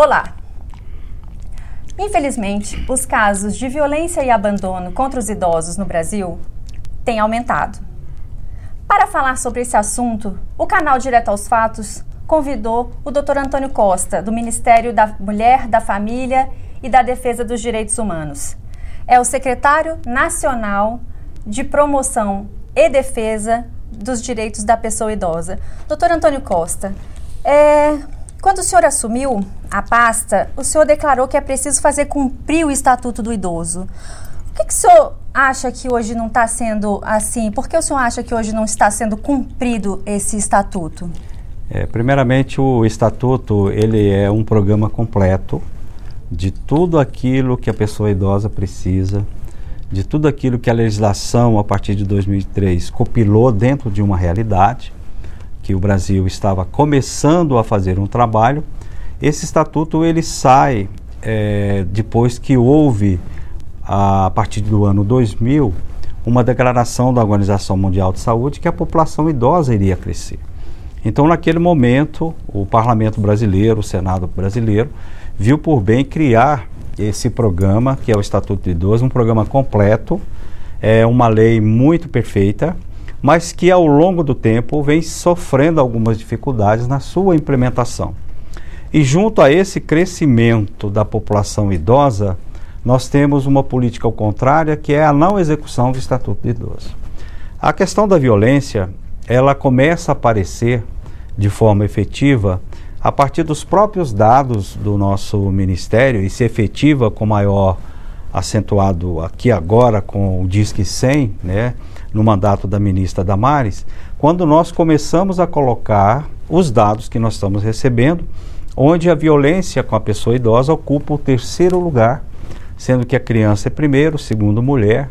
Olá! Infelizmente, os casos de violência e abandono contra os idosos no Brasil têm aumentado. Para falar sobre esse assunto, o canal Direto aos Fatos convidou o Dr. Antônio Costa, do Ministério da Mulher, da Família e da Defesa dos Direitos Humanos. É o secretário nacional de promoção e defesa dos direitos da pessoa idosa. Doutor Antônio Costa, é, quando o senhor assumiu a pasta, o senhor declarou que é preciso fazer cumprir o Estatuto do Idoso. O que, que o senhor acha que hoje não está sendo assim? Por que o senhor acha que hoje não está sendo cumprido esse estatuto? É, primeiramente, o estatuto ele é um programa completo de tudo aquilo que a pessoa idosa precisa, de tudo aquilo que a legislação a partir de 2003 compilou dentro de uma realidade que o Brasil estava começando a fazer um trabalho, esse estatuto ele sai é, depois que houve, a, partir do ano 2000, uma declaração da Organização Mundial de Saúde que a população idosa iria crescer. Então, naquele momento, o Parlamento brasileiro, o Senado brasileiro, viu por bem criar esse programa, que é o Estatuto de Idoso, um programa completo, é uma lei muito perfeita, mas que ao longo do tempo vem sofrendo algumas dificuldades na sua implementação. E junto a esse crescimento da população idosa, nós temos uma política ao contrário, que é a não execução do Estatuto de Idoso. A questão da violência, ela começa a aparecer de forma efetiva a partir dos próprios dados do nosso ministério e se efetiva com maior acentuado aqui agora com o Disque 100, né, no mandato da ministra Damares, quando nós começamos a colocar os dados que nós estamos recebendo, onde a violência com a pessoa idosa ocupa o terceiro lugar, sendo que a criança é primeiro, segundo mulher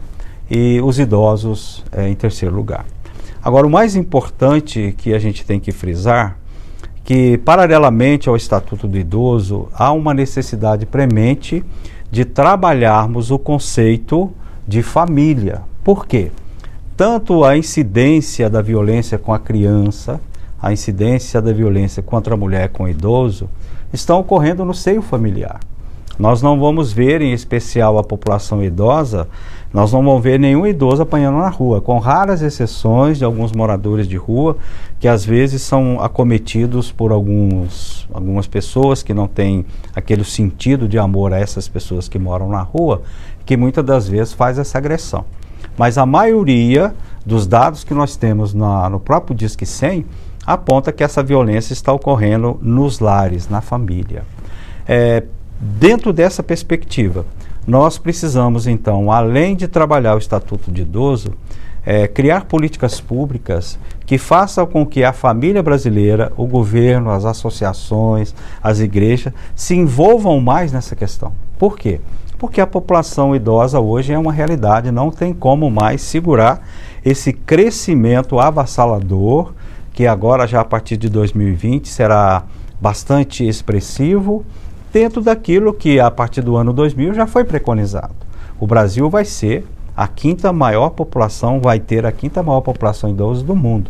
e os idosos é, em terceiro lugar. Agora, o mais importante que a gente tem que frisar que, paralelamente ao Estatuto do Idoso, há uma necessidade premente de trabalharmos o conceito de família. Por quê? Tanto a incidência da violência com a criança, a incidência da violência contra a mulher com o idoso, estão ocorrendo no seio familiar. Nós não vamos ver, em especial a população idosa, nós não vamos ver nenhum idoso apanhando na rua, com raras exceções de alguns moradores de rua, que às vezes são acometidos por alguns, algumas pessoas que não têm aquele sentido de amor a essas pessoas que moram na rua, que muitas das vezes faz essa agressão. Mas a maioria dos dados que nós temos na, no próprio Disque 100 aponta que essa violência está ocorrendo nos lares, na família. É, dentro dessa perspectiva, nós precisamos, então, além de trabalhar o Estatuto de Idoso, é, criar políticas públicas que façam com que a família brasileira, o governo, as associações, as igrejas se envolvam mais nessa questão. Por quê? Porque a população idosa hoje é uma realidade, não tem como mais segurar esse crescimento avassalador, que agora já a partir de 2020 será bastante expressivo, dentro daquilo que a partir do ano 2000 já foi preconizado. O Brasil vai ser a quinta maior população, vai ter a quinta maior população idosa do mundo.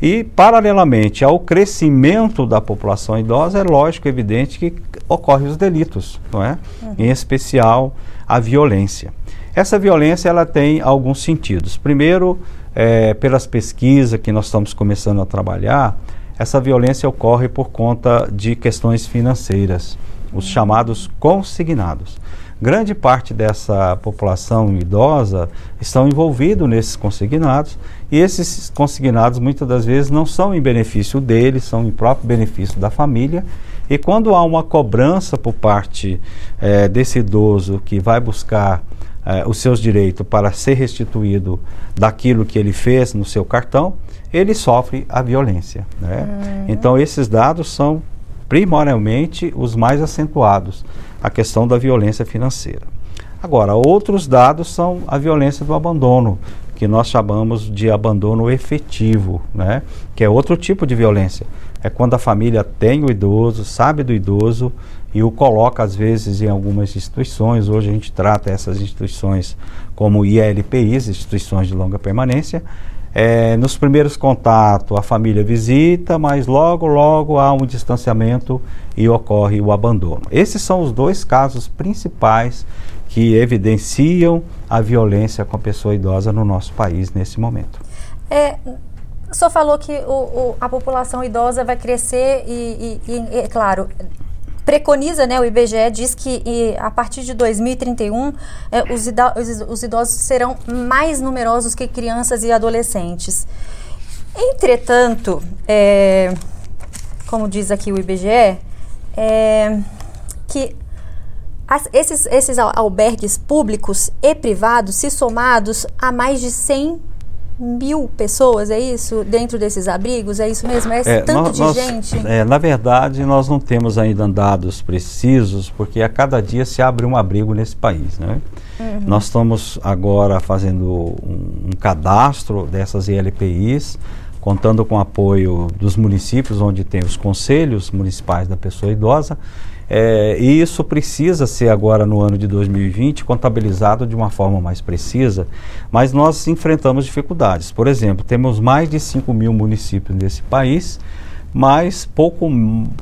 E, paralelamente ao crescimento da população idosa, é lógico, evidente que ocorrem os delitos, não é? Uhum. Em especial a violência. Essa violência ela tem alguns sentidos. Primeiro, é, pelas pesquisas que nós estamos começando a trabalhar, essa violência ocorre por conta de questões financeiras, os chamados consignados. Grande parte dessa população idosa estão envolvidos nesses consignados e esses consignados muitas das vezes não são em benefício deles, são em próprio benefício da família. E quando há uma cobrança por parte é, desse idoso que vai buscar é, os seus direitos para ser restituído daquilo que ele fez no seu cartão, ele sofre a violência. Né? Uhum. Então, esses dados são primordialmente os mais acentuados a questão da violência financeira. Agora, outros dados são a violência do abandono, que nós chamamos de abandono efetivo, né? que é outro tipo de violência. É quando a família tem o idoso, sabe do idoso e o coloca, às vezes, em algumas instituições. Hoje a gente trata essas instituições como ILPIs, instituições de longa permanência, É, nos primeiros contatos, a família visita, mas logo, logo há um distanciamento e ocorre o abandono. Esses são os dois casos principais que evidenciam a violência com a pessoa idosa no nosso país nesse momento. É, o senhor falou que o, o, a população idosa vai crescer e, e, e, é claro, preconiza, né, o IBGE diz que a partir de 2031 é, os, os, idosos serão mais numerosos que crianças e adolescentes. Entretanto, é, como diz aqui o IBGE, é, que as, esses, esses albergues públicos e privados, se somados a mais de 100 mil pessoas, é isso? Dentro desses abrigos, é isso mesmo? É, é tanto nós, de nós, gente? É, na verdade, nós não temos ainda dados precisos, porque a cada dia se abre um abrigo nesse país, né? Uhum. Nós estamos agora fazendo um, um cadastro dessas ELPIs, contando com o apoio dos municípios, onde tem os conselhos municipais da pessoa idosa, é, e isso precisa ser agora no ano de 2020 contabilizado de uma forma mais precisa, mas nós enfrentamos dificuldades. Por exemplo, temos mais de 5 mil municípios nesse país, mas pouco,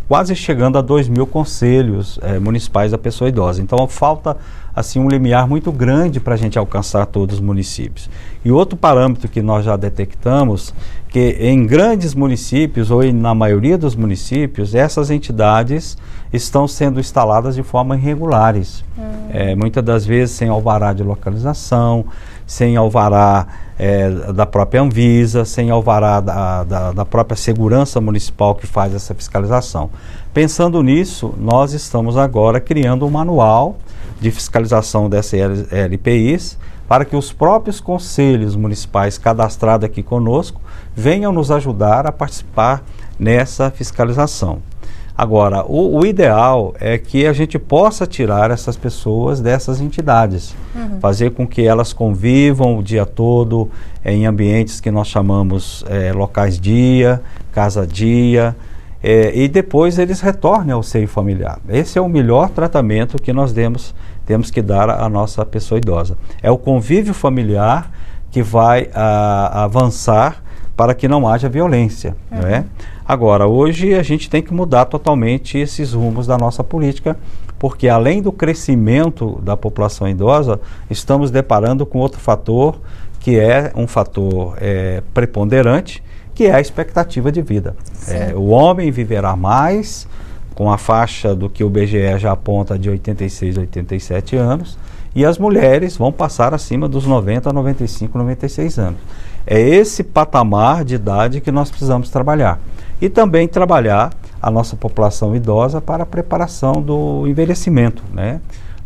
quase chegando a 2 mil conselhos é, municipais da pessoa idosa. Então falta assim um limiar muito grande para a gente alcançar todos os municípios. E outro parâmetro que nós já detectamos que em grandes municípios ou em, na maioria dos municípios essas entidades estão sendo instaladas de forma irregulares, hum. é, muitas das vezes sem alvará de localização, sem alvará é, da própria Anvisa, sem alvará da, da, da, própria segurança municipal que faz essa fiscalização. Pensando nisso, nós estamos agora criando um manual de fiscalização dessas LPIs para que os próprios conselhos municipais cadastrados aqui conosco venham nos ajudar a participar nessa fiscalização. Agora, o, o, ideal é que a gente possa tirar essas pessoas dessas entidades, uhum. fazer com que elas convivam o dia todo em ambientes que nós chamamos é, locais dia, casa dia, é, e depois eles retornem ao seio familiar. Esse é o melhor tratamento que nós demos, temos que dar à nossa pessoa idosa. É o convívio familiar que vai a, avançar para que não haja violência, uhum. não é? Agora, hoje a gente tem que mudar totalmente esses rumos da nossa política, porque além do crescimento da população idosa, estamos deparando com outro fator que é um fator é, preponderante, que é a expectativa de vida. É, o homem viverá mais, com a faixa do que o BGE já aponta de 86 a 87 anos, e as mulheres vão passar acima dos 90 a 95, 96 anos. É esse patamar de idade que nós precisamos trabalhar e também trabalhar a nossa população idosa para a preparação do envelhecimento, né?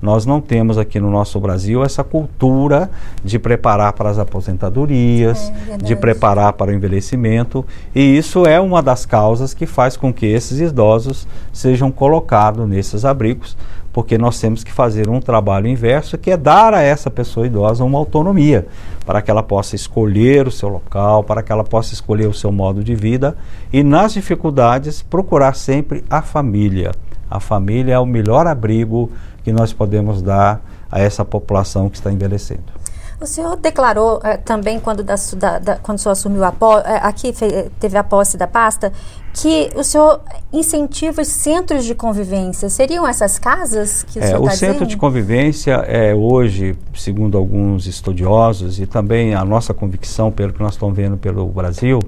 Nós não temos aqui no nosso Brasil essa cultura de preparar para as aposentadorias, é, de preparar para o envelhecimento, e isso é uma das causas que faz com que esses idosos sejam colocados nesses abrigos, porque nós temos que fazer um trabalho inverso, que é dar a essa pessoa idosa uma autonomia, para que ela possa escolher o seu local, para que ela possa escolher o seu modo de vida e, nas dificuldades, procurar sempre a família. A família é o melhor abrigo que nós podemos dar a essa população que está envelhecendo. O senhor declarou eh, também, quando, da, da, quando o senhor assumiu a posse, eh, aqui fe, teve a posse da pasta, que o senhor incentiva os centros de convivência. Seriam essas casas que o é, senhor O tá centro dizendo? de convivência é hoje, segundo alguns estudiosos e também a nossa convicção, pelo que nós estamos vendo pelo Brasil,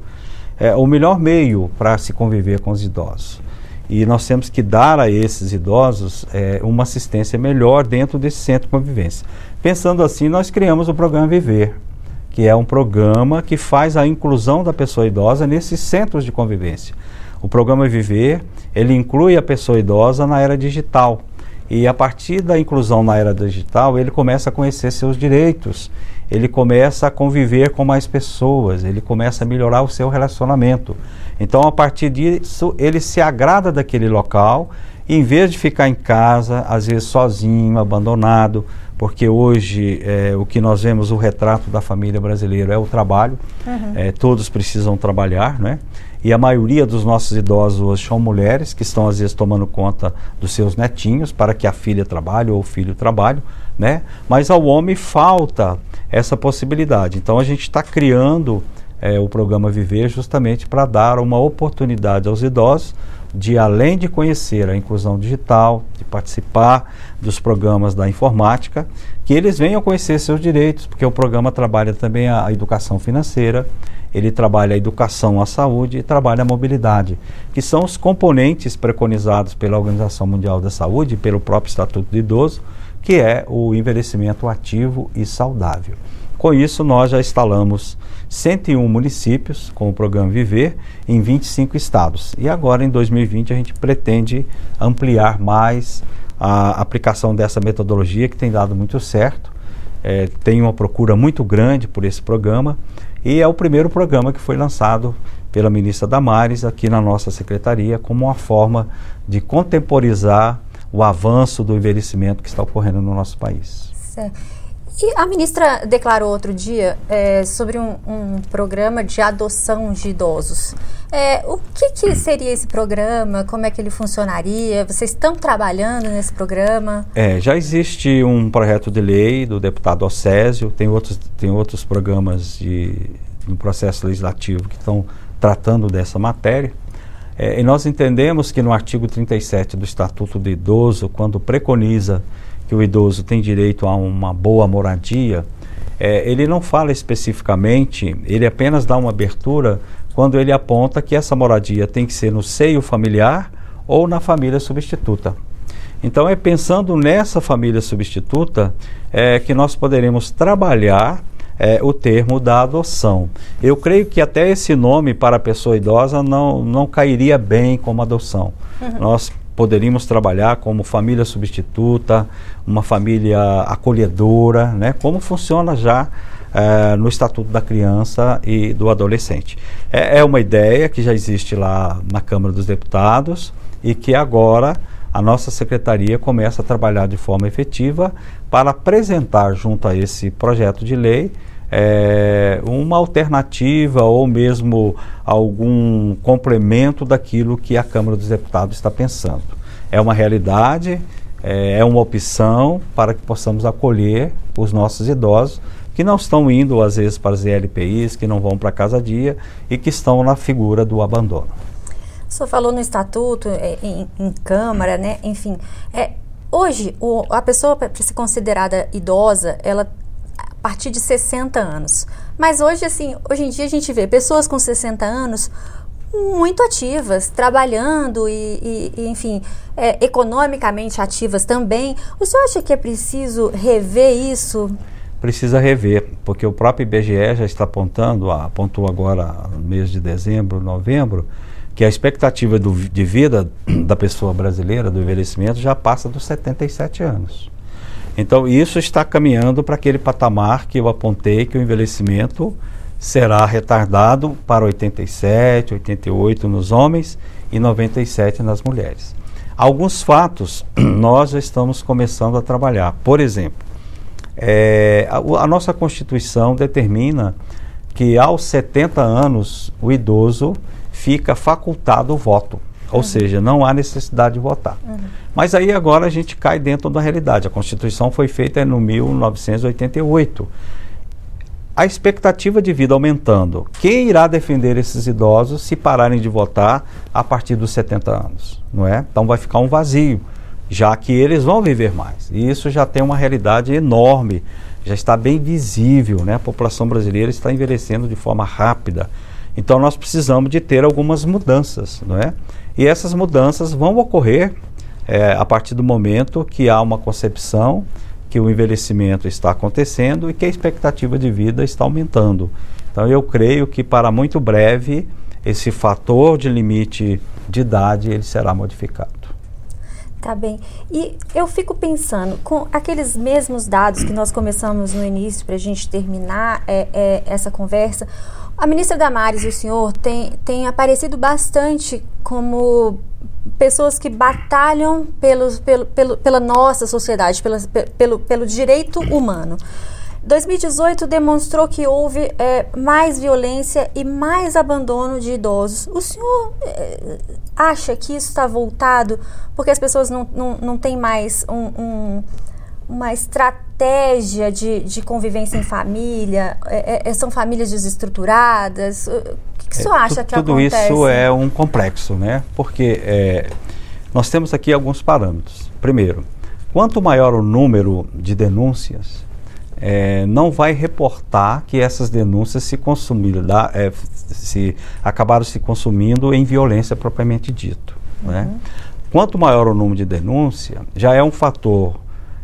é o melhor meio para se conviver com os idosos. E nós temos que dar a esses idosos é, uma assistência melhor dentro desse centro de convivência. Pensando assim, nós criamos o programa Viver, que é um programa que faz a inclusão da pessoa idosa nesses centros de convivência. O programa Viver, ele inclui a pessoa idosa na era digital. E a partir da inclusão na era digital, ele começa a conhecer seus direitos, ele começa a conviver com mais pessoas, ele começa a melhorar o seu relacionamento. Então, a partir disso, ele se agrada daquele local, e em vez de ficar em casa, às vezes sozinho, abandonado, porque hoje é, o que nós vemos, o retrato da família brasileira é o trabalho, uhum. é, todos precisam trabalhar, né? E a maioria dos nossos idosos hoje são mulheres que estão às vezes tomando conta dos seus netinhos para que a filha trabalhe ou o filho trabalhe, né? Mas ao homem falta essa possibilidade. Então a gente está criando é, o programa Viver justamente para dar uma oportunidade aos idosos de, além de conhecer a inclusão digital, de participar dos programas da informática, que eles venham conhecer seus direitos, porque o programa trabalha também a, educação financeira, ele trabalha a educação, a saúde e trabalha a mobilidade, que são os componentes preconizados pela Organização Mundial da Saúde e pelo próprio Estatuto do Idoso, que é o envelhecimento ativo e saudável. Com isso, nós já instalamos 101 municípios com o programa Viver em 25 estados. E agora, em 2020, a gente pretende ampliar mais a aplicação dessa metodologia que tem dado muito certo. É, tem uma procura muito grande por esse programa e é o primeiro programa que foi lançado pela ministra Damares aqui na nossa secretaria como uma forma de contemporizar o avanço do envelhecimento que está ocorrendo no nosso país. Certo. E a ministra declarou outro dia é, sobre um, um, programa de adoção de idosos. É, o que, que, seria esse programa? Como é que ele funcionaria? Vocês estão trabalhando nesse programa? É, já existe um projeto de lei do deputado Océsio, tem outros, tem outros programas de, no processo legislativo que estão tratando dessa matéria. É, e nós entendemos que no artigo 37 do Estatuto do Idoso, quando preconiza que o idoso tem direito a uma boa moradia, é, ele não fala especificamente, ele apenas dá uma abertura quando ele aponta que essa moradia tem que ser no seio familiar ou na família substituta. Então é pensando nessa família substituta é, que nós poderemos trabalhar é, o termo da adoção. Eu creio que até esse nome para a pessoa idosa não, não cairia bem como adoção. Uhum. Nós poderíamos trabalhar como família substituta, uma família acolhedora, né? como funciona já é, no Estatuto da Criança e do Adolescente. É, é, uma ideia que já existe lá na Câmara dos Deputados e que agora a nossa secretaria começa a trabalhar de forma efetiva para apresentar junto a esse projeto de lei é, uma alternativa ou mesmo algum complemento daquilo que a Câmara dos Deputados está pensando. É uma realidade, é, é uma opção para que possamos acolher os nossos idosos que não estão indo às vezes para as ELPIs, que não vão para casa dia e que estão na figura do abandono. O senhor falou no estatuto, é, em, em Câmara, né? Enfim, é, hoje o, a pessoa para ser considerada idosa, ela partir de 60 anos. Mas hoje, assim, hoje em dia a gente vê pessoas com 60 anos muito ativas, trabalhando e, e, enfim, é, economicamente ativas também. O senhor acha que é preciso rever isso? Precisa rever, porque o próprio IBGE já está apontando, apontou agora no mês de dezembro, novembro, que a expectativa do, de vida da pessoa brasileira, do envelhecimento, já passa dos 77 anos. Então, isso está caminhando para aquele patamar que eu apontei que o envelhecimento será retardado para 87, 88 nos homens e 97 nas mulheres. Alguns fatos nós já estamos começando a trabalhar. Por exemplo, é, a, a nossa Constituição determina que aos 70 anos o idoso fica facultado o voto. Ou uhum. seja, não há necessidade de votar. Uhum. Mas aí agora a gente cai dentro da realidade. A Constituição foi feita no 1988. A expectativa de vida aumentando. Quem irá defender esses idosos se pararem de votar a partir dos 70 anos? Não é? Então vai ficar um vazio, já que eles vão viver mais. E isso já tem uma realidade enorme, já está bem visível. Né? A população brasileira está envelhecendo de forma rápida. Então nós precisamos de ter algumas mudanças, não é? E essas mudanças vão ocorrer é, a partir do momento que há uma concepção que o envelhecimento está acontecendo e que a expectativa de vida está aumentando. Então eu creio que para muito breve esse fator de limite de idade ele será modificado. Tá bem. E eu fico pensando, com aqueles mesmos dados que nós começamos no início, para a gente terminar é, é, essa conversa, a ministra Damares e o senhor têm, têm aparecido bastante como pessoas que batalham pelo, pelo, pela nossa sociedade, pela, pelo, pelo direito humano. 2018 demonstrou que houve é, mais violência e mais abandono de idosos. O senhor é, acha que isso está voltado porque as pessoas não, não, não têm mais um, um, uma estratégia? estratégia de, de convivência em família? É, é, são famílias desestruturadas? Que, que é, acha que tudo acontece? Tudo isso é um complexo, né? Porque é, nós temos aqui alguns parâmetros. Primeiro, quanto maior o número de denúncias, é, não vai reportar que essas denúncias se consumiram, é, se acabaram se consumindo em violência propriamente dito. Uhum. Né? Quanto maior o número de denúncia, já é um fator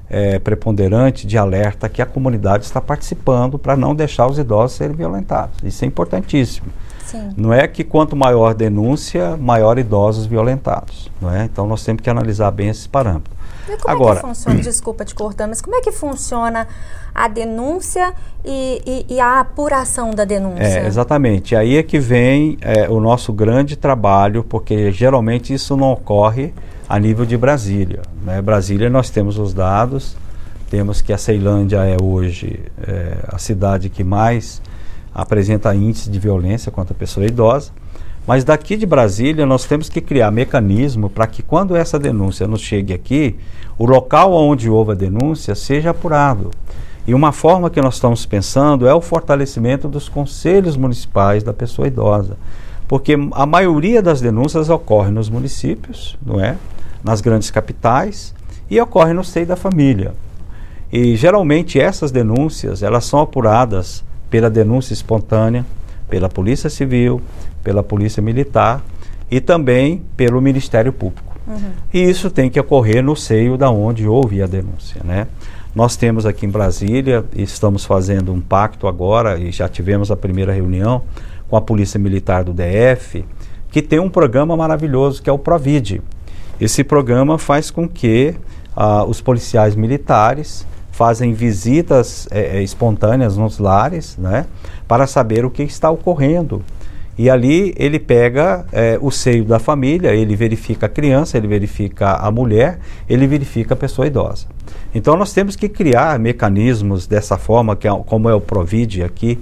é, preponderante de alerta que a comunidade está participando para não deixar os idosos serem violentados. Isso é importantíssimo. Sim. Não é que quanto maior a denúncia, maior idosos violentados. Não é? Então nós temos que analisar bem esses parâmetros. E como Agora, é que funciona, desculpa te cortar, mas como é que funciona a denúncia e, e, e a apuração da denúncia? É, exatamente. Aí é que vem é, o nosso grande trabalho, porque geralmente isso não ocorre a nível de Brasília. Né? Brasília nós temos os dados, temos que a Ceilândia é hoje é, a cidade que mais apresenta índice de violência contra a pessoa idosa. Mas daqui de Brasília nós temos que criar mecanismo para que quando essa denúncia nos chegue aqui, o local onde houve a denúncia seja apurado. E uma forma que nós estamos pensando é o fortalecimento dos conselhos municipais da pessoa idosa. Porque a maioria das denúncias ocorre nos municípios, não é? Nas grandes capitais e ocorre no seio da família. E geralmente essas denúncias, elas são apuradas pela denúncia espontânea, pela Polícia Civil, pela Polícia Militar e também pelo Ministério Público. Uhum. E isso tem que ocorrer no seio da onde houve a denúncia, né? Nós temos aqui em Brasília, estamos fazendo um pacto agora e já tivemos a primeira reunião com a Polícia Militar do DF, que tem um programa maravilhoso que é o Provid. Esse programa faz com que ah, os policiais militares fazem visitas é, espontâneas nos lares, né, para saber o que está ocorrendo e ali ele pega é, o seio da família, ele verifica a criança, ele verifica a mulher, ele verifica a pessoa idosa. Então nós temos que criar mecanismos dessa forma, que é, como é o Provide aqui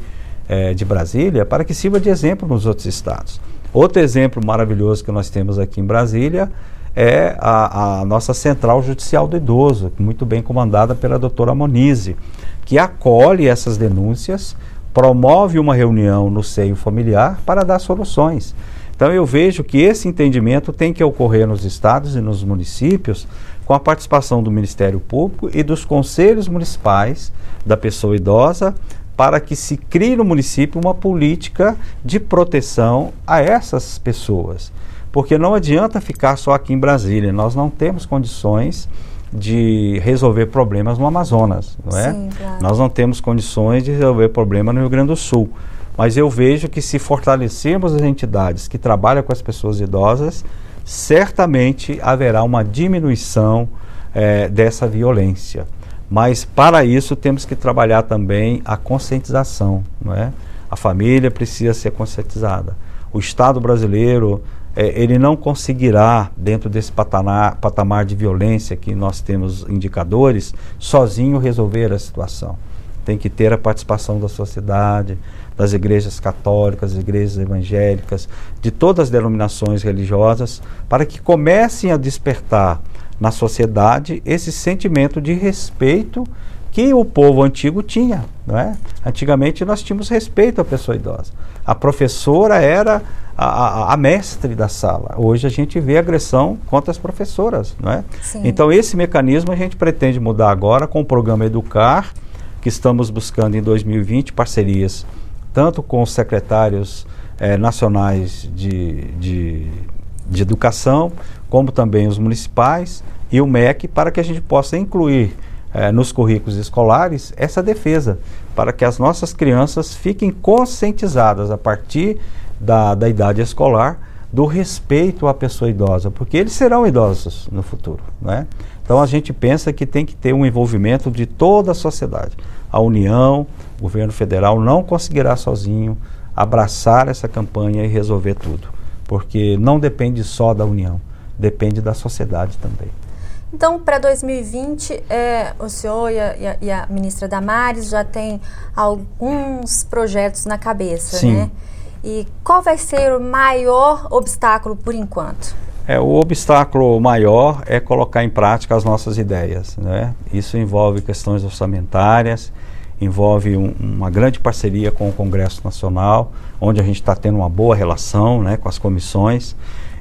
é, de Brasília, para que sirva de exemplo nos outros estados. Outro exemplo maravilhoso que nós temos aqui em Brasília é a, a nossa Central Judicial do Idoso, muito bem comandada pela doutora Monize, que acolhe essas denúncias promove uma reunião no seio familiar para dar soluções. Então eu vejo que esse entendimento tem que ocorrer nos estados e nos municípios com a participação do Ministério Público e dos conselhos municipais da pessoa idosa para que se crie no município uma política de proteção a essas pessoas. Porque não adianta ficar só aqui em Brasília, nós não temos condições de resolver problemas no Amazonas, não é? Sim, claro. Nós não temos condições de resolver problemas no Rio Grande do Sul. Mas eu vejo que se fortalecermos as entidades que trabalham com as pessoas idosas, certamente haverá uma diminuição é, dessa violência. Mas para isso temos que trabalhar também a conscientização, não é? A família precisa ser conscientizada. O Estado brasileiro é, ele não conseguirá, dentro desse patamar, patamar de violência que nós temos indicadores, sozinho resolver a situação. Tem que ter a participação da sociedade, das igrejas católicas, igrejas evangélicas, de todas as denominações religiosas, para que comecem a despertar na sociedade esse sentimento de respeito que o povo antigo tinha. Não é? Antigamente nós tínhamos respeito à pessoa idosa. A professora era a, a, a, mestre da sala. Hoje a gente vê agressão contra as professoras. Não é? Então esse mecanismo a gente pretende mudar agora com o programa Educar, que estamos buscando em 2020 parcerias tanto com os secretários eh, nacionais de, de, de educação, como também os municipais e o MEC, para que a gente possa incluir eh, nos currículos escolares essa defesa, para que as nossas crianças fiquem conscientizadas a partir da, da idade escolar do respeito à pessoa idosa, porque eles serão idosos no futuro. Né? Então a gente pensa que tem que ter um envolvimento de toda a sociedade. A União, o governo federal não conseguirá sozinho abraçar essa campanha e resolver tudo, porque não depende só da União, depende da sociedade também. Então, para 2020, é, o senhor e a, e, a, ministra Damares já tem alguns projetos na cabeça, Sim. né? E qual vai ser o maior obstáculo por enquanto? É, o obstáculo maior é colocar em prática as nossas ideias. Né? Isso envolve questões orçamentárias, envolve um, uma grande parceria com o Congresso Nacional, onde a gente está tendo uma boa relação né, com as comissões.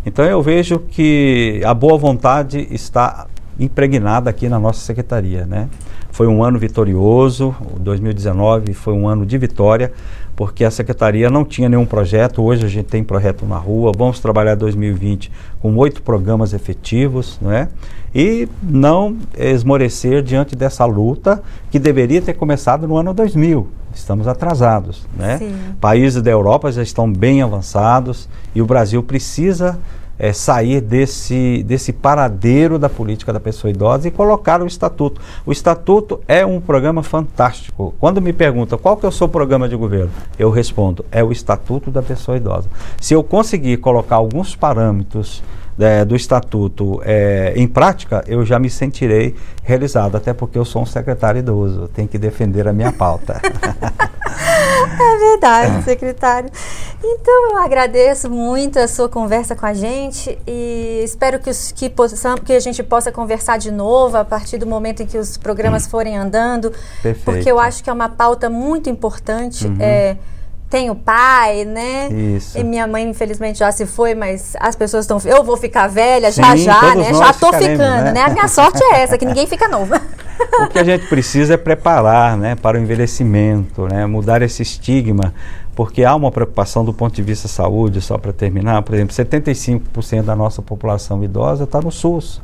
Então eu vejo que a boa vontade está impregnada aqui na nossa secretaria. Né? Foi um ano vitorioso, 2019 foi um ano de vitória, porque a secretaria não tinha nenhum projeto. Hoje a gente tem projeto na rua. Vamos trabalhar 2020 com oito programas efetivos, não é? E não esmorecer diante dessa luta que deveria ter começado no ano 2000. Estamos atrasados, né? Sim. Países da Europa já estão bem avançados e o Brasil precisa é, sair desse, desse paradeiro da política da pessoa idosa e colocar o estatuto. O estatuto é um programa fantástico. Quando me perguntam qual que é o seu programa de governo, eu respondo, é o estatuto da pessoa idosa. Se eu conseguir colocar alguns parâmetros é, do estatuto é, em prática, eu já me sentirei realizado, até porque eu sou um secretário idoso, tenho que defender a minha pauta. é verdade, secretário. Então eu agradeço muito a sua conversa com a gente e espero que, os, que, possam, que a gente possa conversar de novo a partir do momento em que os programas hum. forem andando, Perfeito. porque eu acho que é uma pauta muito importante. Uhum. É, tenho pai, né? Isso. E minha mãe, infelizmente, já se foi, mas as pessoas estão. Eu vou ficar velha Sim, já já, né? Já tô ficando, né? né? A minha sorte é essa, que ninguém fica novo. O que a gente precisa é preparar, né, para o envelhecimento, né? Mudar esse estigma, porque há uma preocupação do ponto de vista saúde, só para terminar, por exemplo, 75% da nossa população idosa está no SUS.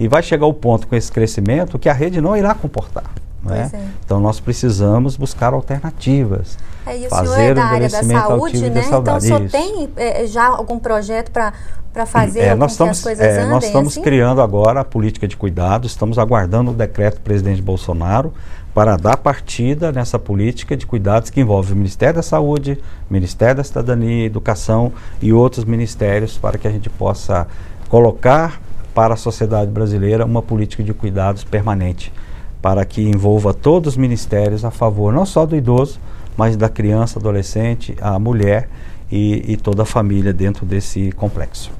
E vai chegar o ponto com esse crescimento que a rede não irá comportar. Né? É. Então nós precisamos buscar alternativas. É, e o fazer senhor é da área da saúde, né? Então só tem é, já algum projeto para para fazer é, nós estamos, é, Nós estamos assim? criando agora a política de cuidado, estamos aguardando o decreto do presidente Bolsonaro para dar partida nessa política de cuidados que envolve o Ministério da Saúde, Ministério da Cidadania, Educação e outros ministérios para que a gente possa colocar para a sociedade brasileira uma política de cuidados permanente para que envolva todos os ministérios a favor não só do idoso, mas da criança, adolescente, a mulher e, e toda a família dentro desse complexo.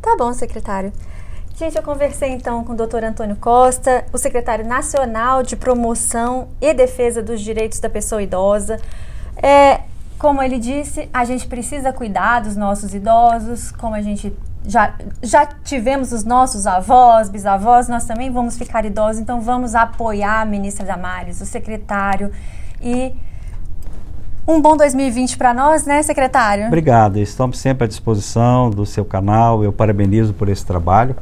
Tá bom, secretário. Gente, eu conversei então com o Dr. Antônio Costa, o secretário nacional de promoção e defesa dos direitos da pessoa idosa. É, como ele disse, a gente precisa cuidar dos nossos idosos, como a gente já, já tivemos os nossos avós, bisavós, nós também vamos ficar idosos, então vamos apoiar a ministra Damares, o secretário e um bom 2020 para nós, né, secretário? Obrigado, estamos sempre à disposição do seu canal, eu parabenizo por esse trabalho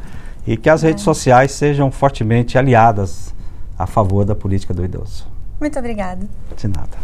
e que as é. redes sociais sejam fortemente aliadas a favor da política do idoso. Muito obrigada. De nada.